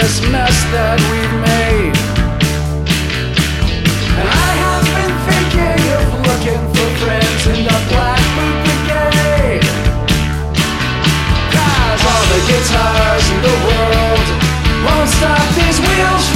this mess that we've made. And I have been thinking of looking for friends in the Blackbird Brigade. Cause all the guitars in the world won't stop these wheels